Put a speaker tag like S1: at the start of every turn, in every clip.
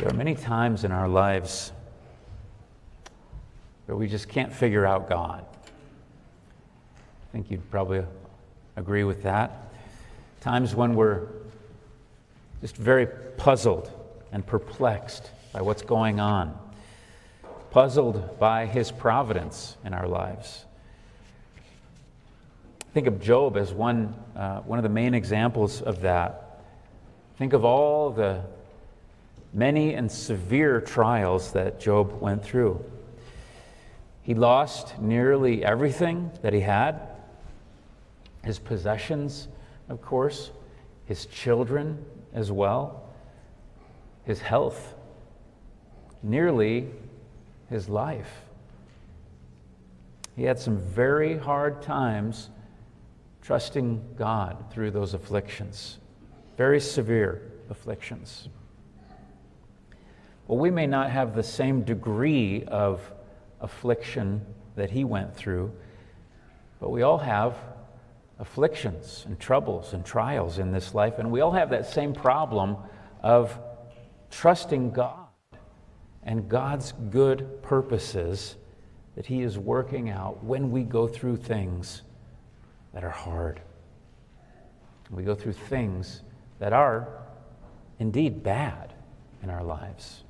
S1: There are many times in our lives where we just can't figure out God. I think you'd probably agree with that. Times when we're just very puzzled and perplexed by what's going on, puzzled by His providence in our lives. Think of Job as one, uh, one of the main examples of that. Think of all the many and severe trials that Job went through. He lost nearly everything that he had his possessions, of course, his children as well, his health, nearly his life. He had some very hard times trusting God through those afflictions, very severe afflictions. Well, we may not have the same degree of affliction that he went through, but we all have afflictions and troubles and trials in this life, and we all have that same problem of trusting God and God's good purposes that He is working out when we go through things that are hard. We go through things that are indeed bad in our lives.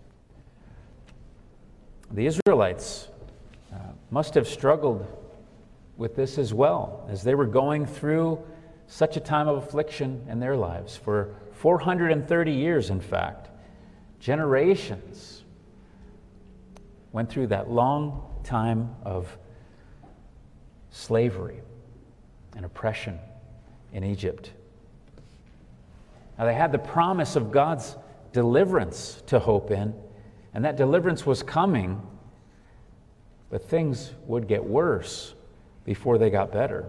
S1: The Israelites uh, must have struggled with this as well, as they were going through such a time of affliction in their lives for 430 years, in fact. Generations went through that long time of slavery and oppression in Egypt. Now, they had the promise of God's deliverance to hope in. And that deliverance was coming, but things would get worse before they got better.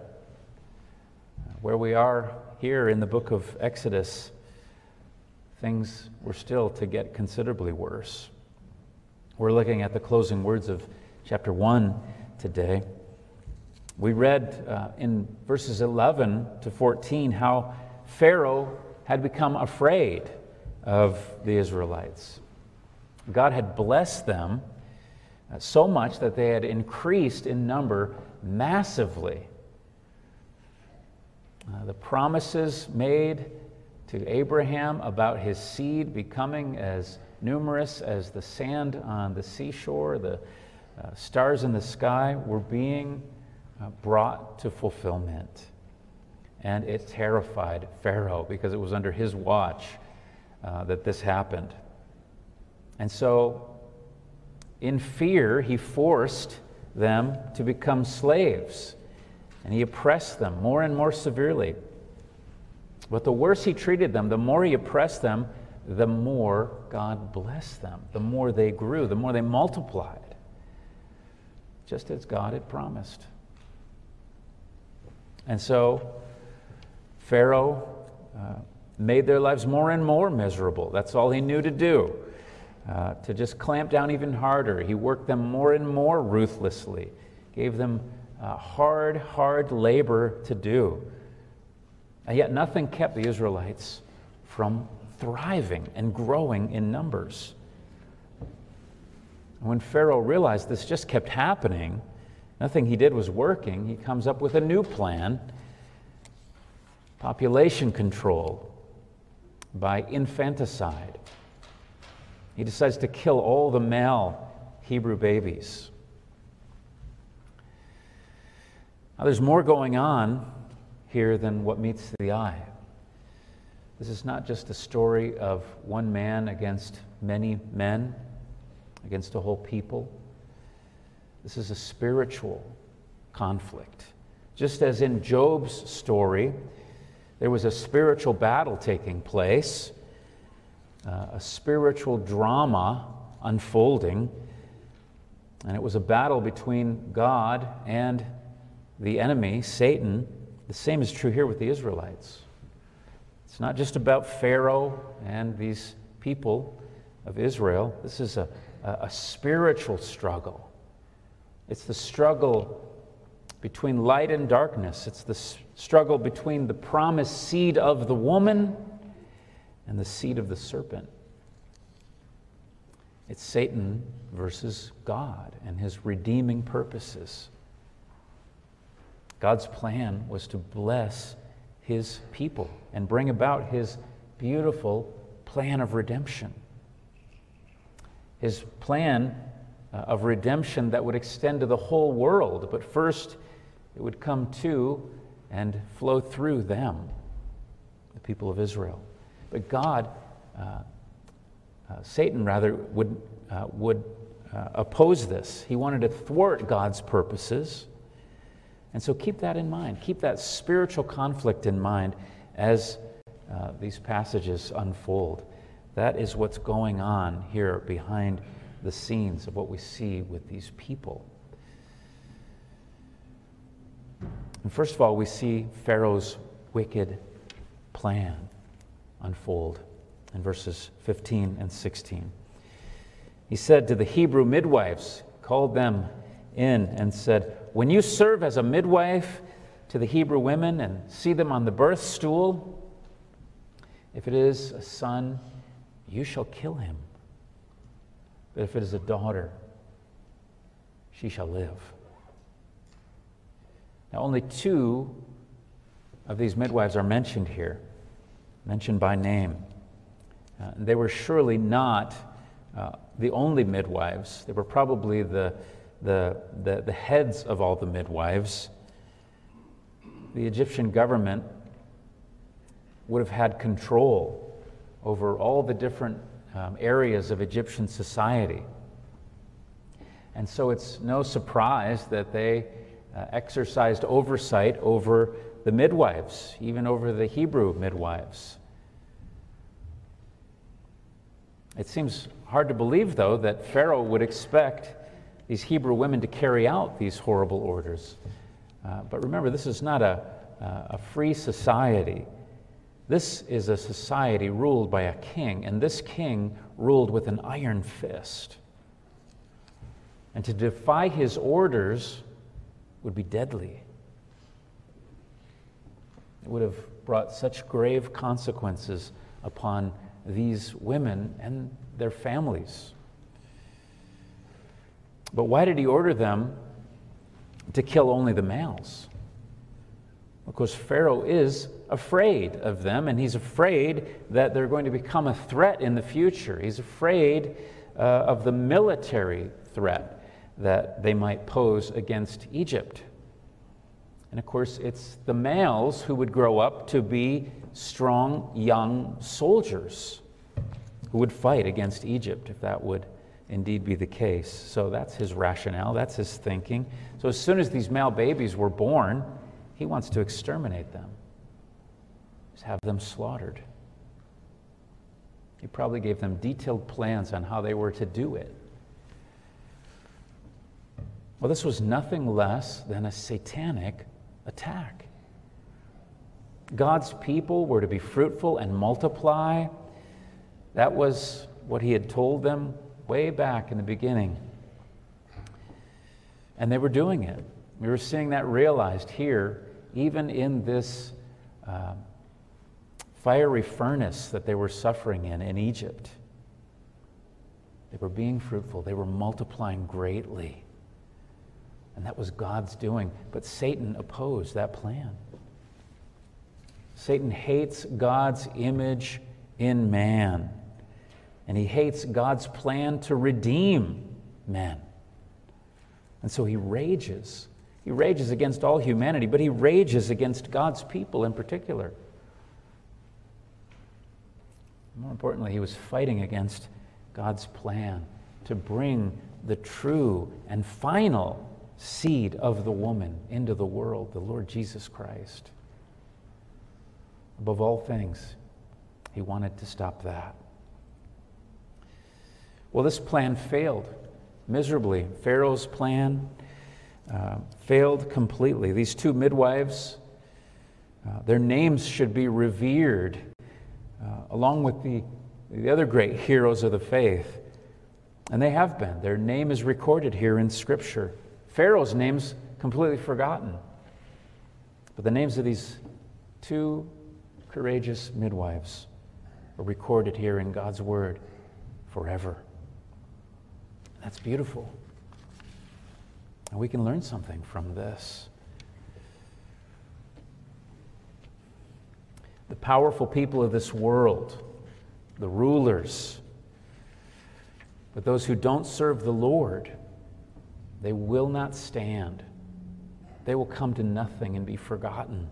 S1: Where we are here in the book of Exodus, things were still to get considerably worse. We're looking at the closing words of chapter 1 today. We read uh, in verses 11 to 14 how Pharaoh had become afraid of the Israelites. God had blessed them uh, so much that they had increased in number massively. Uh, the promises made to Abraham about his seed becoming as numerous as the sand on the seashore, the uh, stars in the sky, were being uh, brought to fulfillment. And it terrified Pharaoh because it was under his watch uh, that this happened. And so, in fear, he forced them to become slaves, and he oppressed them more and more severely. But the worse he treated them, the more he oppressed them, the more God blessed them, the more they grew, the more they multiplied, just as God had promised. And so, Pharaoh uh, made their lives more and more miserable. That's all he knew to do uh, to just clamp down even harder. He worked them more and more ruthlessly, gave them uh, hard, hard labor to do. And yet, nothing kept the Israelites from thriving and growing in numbers. When Pharaoh realized this just kept happening, nothing he did was working, he comes up with a new plan population control by infanticide. He decides to kill all the male Hebrew babies. Now, there's more going on here than what meets the eye. This is not just a story of one man against many men, against a whole people. This is a spiritual conflict. Just as in Job's story, there was a spiritual battle taking place uh, a spiritual drama unfolding, and it was a battle between God and the enemy, Satan. The same is true here with the Israelites. It's not just about Pharaoh and these people of Israel, this is a, a, a spiritual struggle. It's the struggle between light and darkness. It's the struggle between the promised seed of the woman and the seed of the serpent. It's Satan versus God and his redeeming purposes. God's plan was to bless his people and bring about his beautiful plan of redemption. His plan uh, of redemption that would extend to the whole world, but first it would come to and flow through them, the people of Israel. But God, uh, uh, Satan rather, would, uh, would uh, oppose this. He wanted to thwart God's purposes. And so keep that in mind. Keep that spiritual conflict in mind as uh, these passages unfold. That is what's going on here behind the scenes of what we see with these people. And first of all, we see Pharaoh's wicked plan unfold in verses 15 and 16. He said to the Hebrew midwives, called them in, and said, When you serve as a midwife to the Hebrew women and see them on the birth stool, if it is a son, you shall kill him. But if it is a daughter, she shall live. Now, only two of these midwives are mentioned here, mentioned by name. Uh, they were surely not uh, the only midwives. They were probably the, the, the, the heads of all the midwives. The Egyptian government would have had control over all the different um, areas of Egyptian society. And so it's no surprise that they uh, exercised oversight over the midwives, even over the Hebrew midwives. It seems hard to believe, though, that Pharaoh would expect these Hebrew women to carry out these horrible orders. Uh, but remember, this is not a, a free society. This is a society ruled by a king, and this king ruled with an iron fist. And to defy his orders would be deadly. It would have brought such grave consequences upon these women and their families. But why did he order them to kill only the males? Because Pharaoh is afraid of them, and he's afraid that they're going to become a threat in the future. He's afraid uh, of the military threat that they might pose against Egypt. And of course, it's the males who would grow up to be strong young soldiers who would fight against Egypt if that would indeed be the case. So that's his rationale, that's his thinking. So as soon as these male babies were born, he wants to exterminate them, just have them slaughtered. He probably gave them detailed plans on how they were to do it. Well, this was nothing less than a satanic attack. God's people were to be fruitful and multiply. That was what he had told them way back in the beginning. And they were doing it. We were seeing that realized here even in this uh, fiery furnace that they were suffering in in Egypt. They were being fruitful, they were multiplying greatly. And that was God's doing. But Satan opposed that plan. Satan hates God's image in man, and he hates God's plan to redeem men. And so he rages he rages against all humanity, but he rages against God's people in particular. More importantly, he was fighting against God's plan to bring the true and final seed of the woman into the world, the Lord Jesus Christ. Above all things, he wanted to stop that. Well, this plan failed miserably. Pharaoh's plan uh, failed completely. These two midwives, uh, their names should be revered uh, along with the, the other great heroes of the faith. And they have been. Their name is recorded here in Scripture. Pharaoh's name's completely forgotten. But the names of these two courageous midwives are recorded here in God's Word forever. That's beautiful. And we can learn something from this. The powerful people of this world, the rulers, but those who don't serve the Lord, they will not stand. They will come to nothing and be forgotten.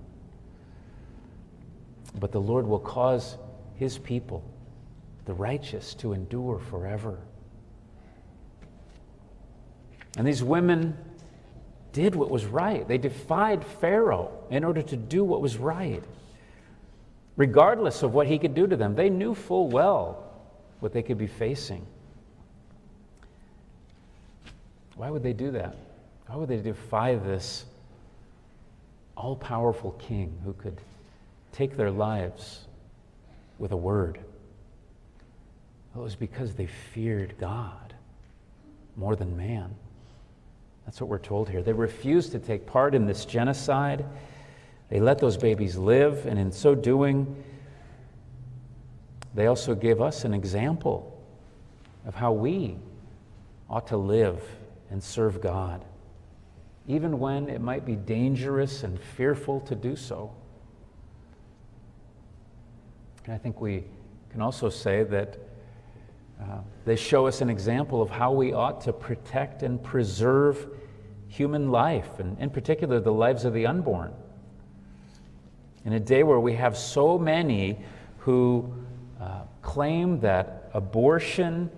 S1: But the Lord will cause his people, the righteous, to endure forever. And these women did what was right. They defied Pharaoh in order to do what was right, regardless of what he could do to them. They knew full well what they could be facing. Why would they do that? Why would they defy this all powerful king who could take their lives with a word? Well, it was because they feared God more than man. That's what we're told here. They refused to take part in this genocide. They let those babies live, and in so doing, they also gave us an example of how we ought to live and serve God, even when it might be dangerous and fearful to do so. And I think we can also say that uh, they show us an example of how we ought to protect and preserve human life, and in particular, the lives of the unborn. In a day where we have so many who uh, claim that abortion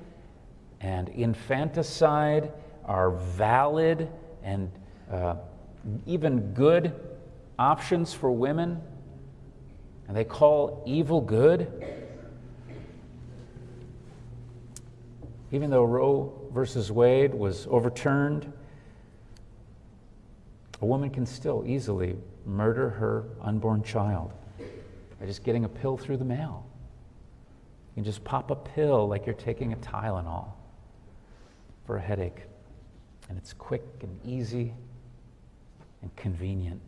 S1: and infanticide are valid and uh, even good options for women, and they call evil good. Even though Roe versus Wade was overturned, a woman can still easily murder her unborn child by just getting a pill through the mail. You can just pop a pill like you're taking a Tylenol for a headache. And it's quick and easy and convenient.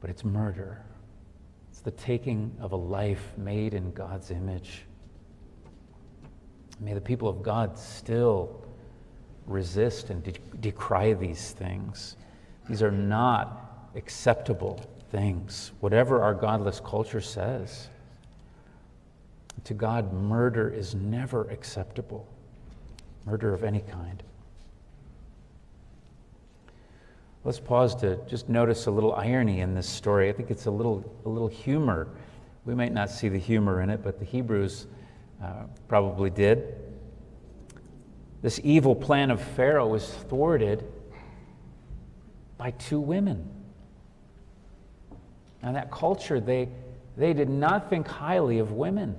S1: But it's murder. It's the taking of a life made in God's image. May the people of God still resist and de- decry these things. These are not acceptable things, whatever our godless culture says. To God, murder is never acceptable murder of any kind. Let's pause to just notice a little irony in this story. I think it's a little, a little humor. We might not see the humor in it, but the Hebrews uh, probably did. This evil plan of Pharaoh was thwarted by two women. Now, that culture, they, they did not think highly of women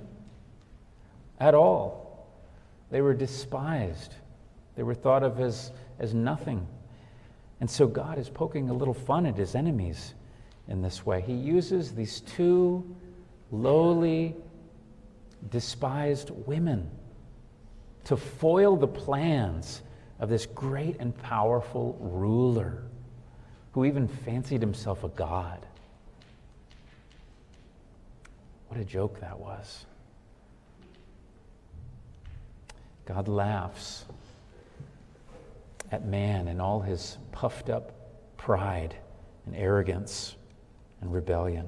S1: at all. They were despised, they were thought of as, as nothing. And so God is poking a little fun at his enemies in this way. He uses these two lowly, despised women to foil the plans of this great and powerful ruler who even fancied himself a god. What a joke that was. God laughs at man and all his puffed up pride and arrogance and rebellion.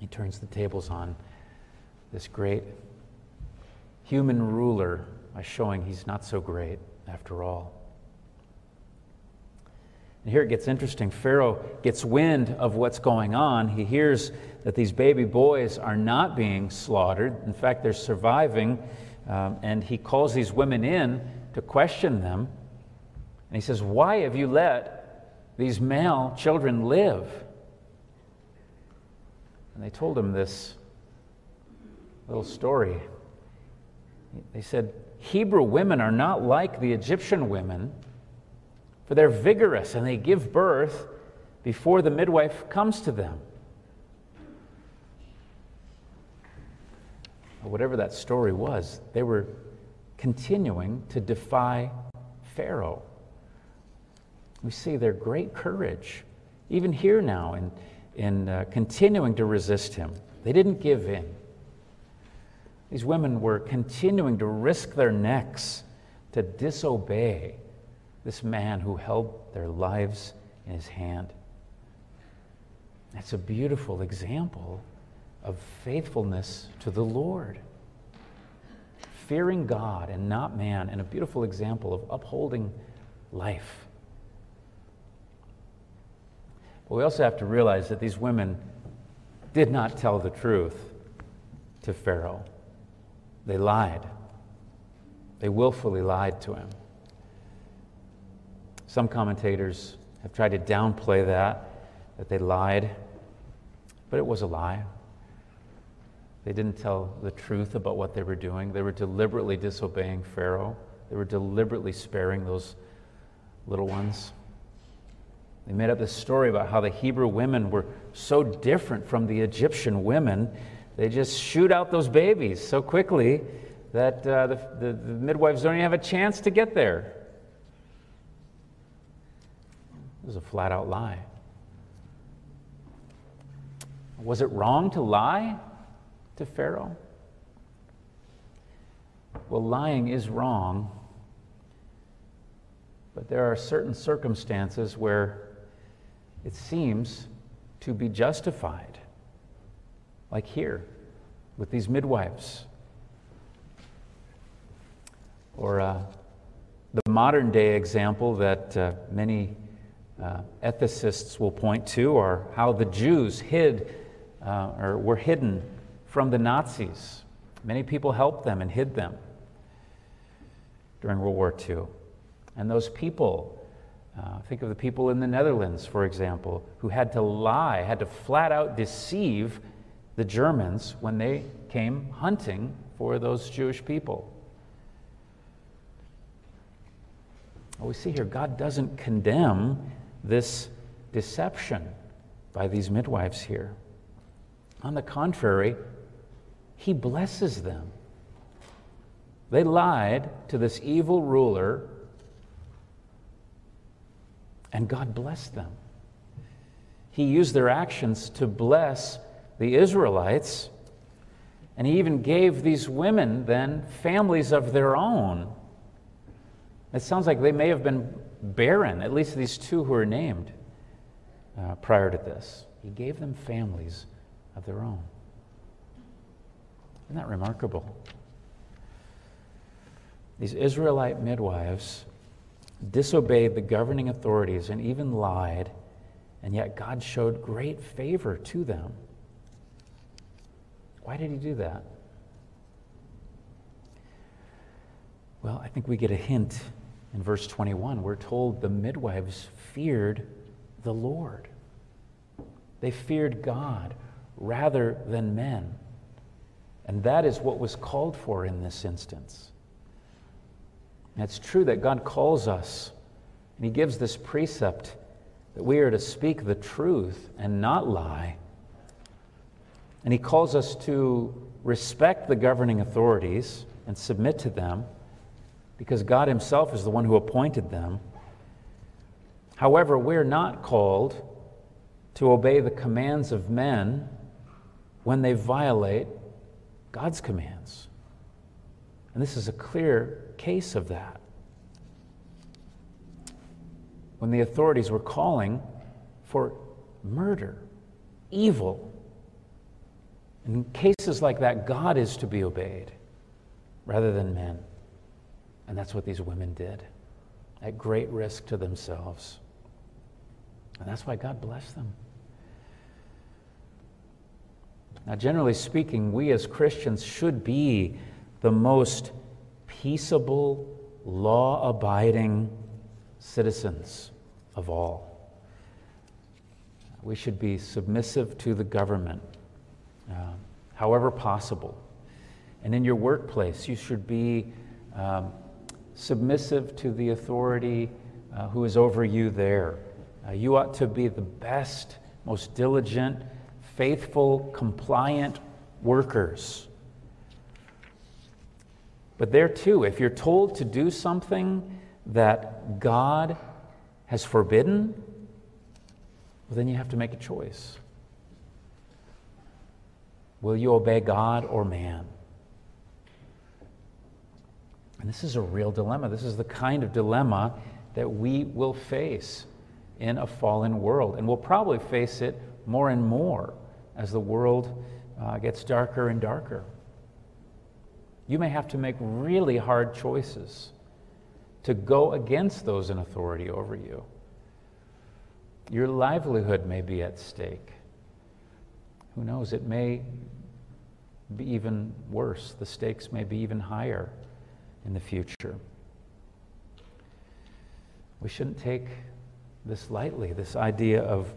S1: He turns the tables on this great human ruler by showing he's not so great after all. And here it gets interesting. Pharaoh gets wind of what's going on. He hears that these baby boys are not being slaughtered. In fact, they're surviving um, and he calls these women in to question them. And he says, Why have you let these male children live? And they told him this little story. They said, Hebrew women are not like the Egyptian women, for they're vigorous and they give birth before the midwife comes to them. Whatever that story was, they were continuing to defy Pharaoh. We see their great courage, even here now, in, in uh, continuing to resist him. They didn't give in. These women were continuing to risk their necks to disobey this man who held their lives in his hand. That's a beautiful example of faithfulness to the Lord. Fearing God and not man, and a beautiful example of upholding life. But we also have to realize that these women did not tell the truth to Pharaoh. They lied. They willfully lied to him. Some commentators have tried to downplay that, that they lied, but it was a lie. They didn't tell the truth about what they were doing. They were deliberately disobeying Pharaoh. They were deliberately sparing those little ones. They made up this story about how the Hebrew women were so different from the Egyptian women. They just shoot out those babies so quickly that uh, the, the, the midwives don't even have a chance to get there. It was a flat out lie. Was it wrong to lie to Pharaoh? Well, lying is wrong, but there are certain circumstances where it seems to be justified, like here with these midwives. Or uh, the modern day example that uh, many uh, ethicists will point to are how the Jews hid uh, or were hidden from the Nazis. Many people helped them and hid them during World War II. And those people, uh, think of the people in the Netherlands, for example, who had to lie, had to flat out deceive the Germans when they came hunting for those Jewish people. We see here God doesn't condemn this deception by these midwives here. On the contrary, he blesses them. They lied to this evil ruler, and God blessed them. He used their actions to bless the Israelites, and He even gave these women then families of their own. It sounds like they may have been barren, at least these two who are named uh, prior to this. He gave them families of their own. Isn't that remarkable? These Israelite midwives disobeyed the governing authorities and even lied, and yet God showed great favor to them. Why did he do that? Well, I think we get a hint in verse 21. We're told the midwives feared the Lord, they feared God rather than men. And that is what was called for in this instance. And it's true that God calls us, and He gives this precept that we are to speak the truth and not lie. And He calls us to respect the governing authorities and submit to them because God Himself is the one who appointed them. However, we're not called to obey the commands of men when they violate God's commands. And this is a clear case of that. When the authorities were calling for murder, evil, in cases like that, God is to be obeyed rather than men. And that's what these women did at great risk to themselves. And that's why God blessed them. Now, generally speaking, we as Christians should be the most peaceable, law abiding citizens of all. We should be submissive to the government, uh, however possible. And in your workplace, you should be um, submissive to the authority uh, who is over you there. Uh, you ought to be the best, most diligent, faithful, compliant workers. But there too, if you're told to do something that God has forbidden, well, then you have to make a choice. Will you obey God or man? And this is a real dilemma. This is the kind of dilemma that we will face in a fallen world. And we'll probably face it more and more as the world uh, gets darker and darker. You may have to make really hard choices to go against those in authority over you. Your livelihood may be at stake. Who knows? It may be even worse. The stakes may be even higher in the future. We shouldn't take this lightly, this idea of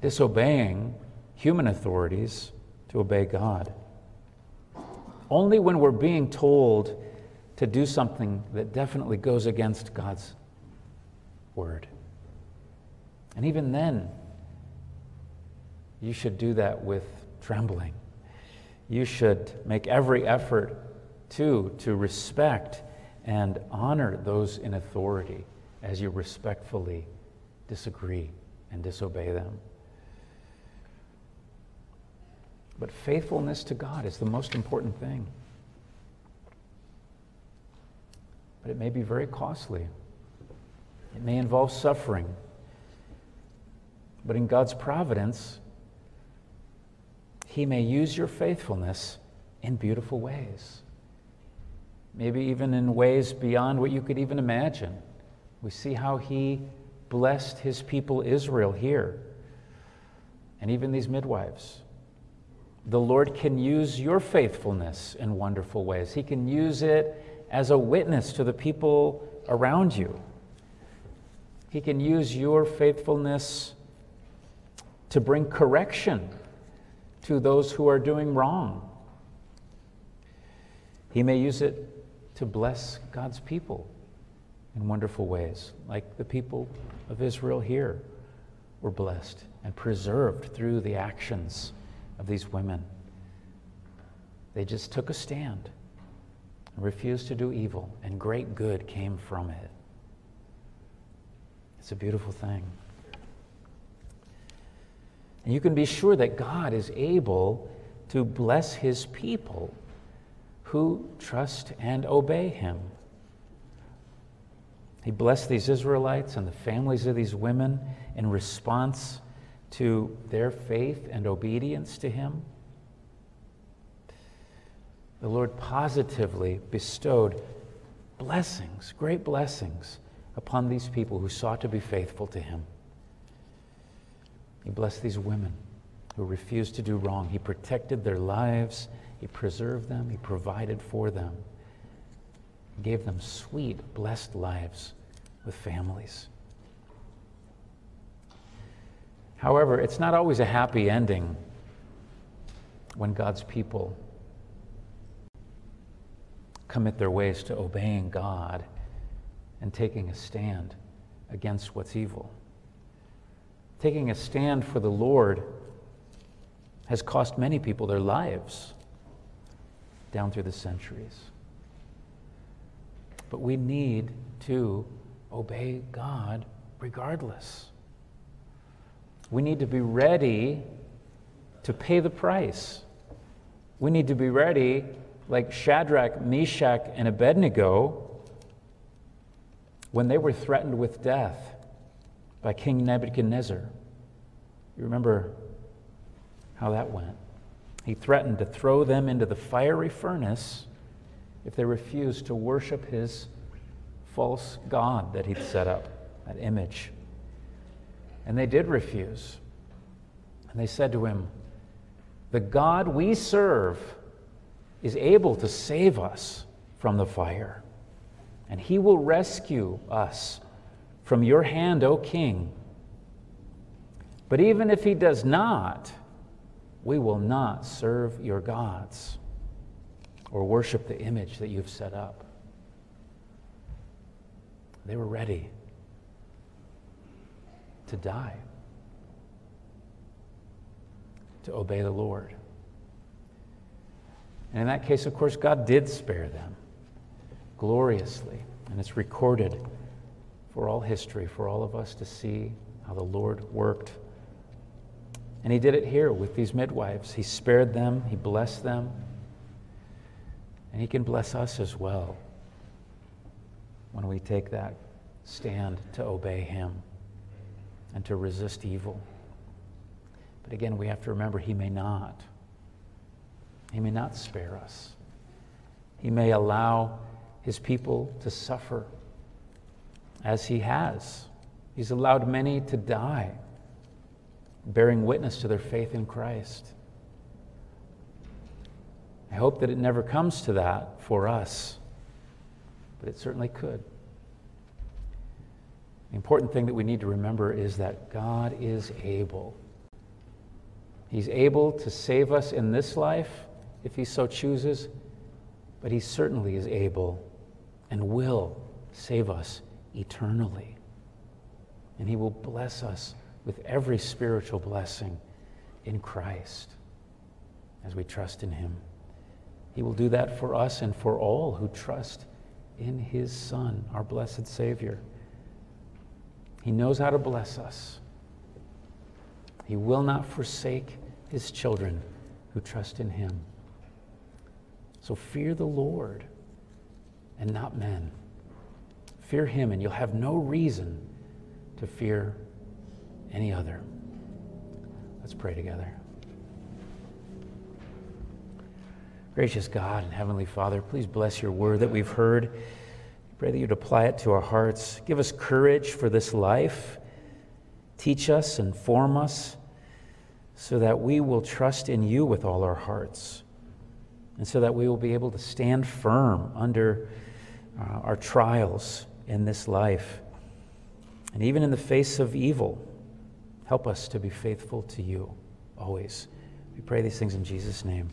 S1: disobeying human authorities to obey God. Only when we're being told to do something that definitely goes against God's word. And even then, you should do that with trembling. You should make every effort, too, to respect and honor those in authority as you respectfully disagree and disobey them. But faithfulness to God is the most important thing. But it may be very costly. It may involve suffering. But in God's providence, He may use your faithfulness in beautiful ways. Maybe even in ways beyond what you could even imagine. We see how He blessed His people Israel here, and even these midwives the Lord can use your faithfulness in wonderful ways. He can use it as a witness to the people around you. He can use your faithfulness to bring correction to those who are doing wrong. He may use it to bless God's people in wonderful ways, like the people of Israel here were blessed and preserved through the actions of these women. They just took a stand and refused to do evil, and great good came from it. It's a beautiful thing. And you can be sure that God is able to bless his people who trust and obey him. He blessed these Israelites and the families of these women in response to their faith and obedience to Him, the Lord positively bestowed blessings, great blessings, upon these people who sought to be faithful to Him. He blessed these women who refused to do wrong. He protected their lives, He preserved them, He provided for them, He gave them sweet, blessed lives with families. However, it's not always a happy ending when God's people commit their ways to obeying God and taking a stand against what's evil. Taking a stand for the Lord has cost many people their lives down through the centuries. But we need to obey God regardless. We need to be ready to pay the price. We need to be ready, like Shadrach, Meshach, and Abednego, when they were threatened with death by King Nebuchadnezzar. You remember how that went? He threatened to throw them into the fiery furnace if they refused to worship his false god that he'd set up, that image. And they did refuse. And they said to him, The God we serve is able to save us from the fire, and he will rescue us from your hand, O king. But even if he does not, we will not serve your gods or worship the image that you've set up. They were ready to die, to obey the Lord. And in that case, of course, God did spare them gloriously. And it's recorded for all history, for all of us to see how the Lord worked. And He did it here with these midwives. He spared them, He blessed them. And He can bless us as well when we take that stand to obey Him and to resist evil. But again, we have to remember He may not. He may not spare us. He may allow His people to suffer as He has. He's allowed many to die, bearing witness to their faith in Christ. I hope that it never comes to that for us, but it certainly could. The important thing that we need to remember is that God is able. He's able to save us in this life if He so chooses, but He certainly is able and will save us eternally. And He will bless us with every spiritual blessing in Christ as we trust in Him. He will do that for us and for all who trust in His Son, our blessed Savior. He knows how to bless us. He will not forsake His children who trust in Him. So fear the Lord and not men. Fear Him, and you'll have no reason to fear any other. Let's pray together. Gracious God and Heavenly Father, please bless your word that we've heard. Pray that you'd apply it to our hearts. Give us courage for this life. Teach us and form us so that we will trust in you with all our hearts and so that we will be able to stand firm under uh, our trials in this life. And even in the face of evil, help us to be faithful to you always. We pray these things in Jesus' name.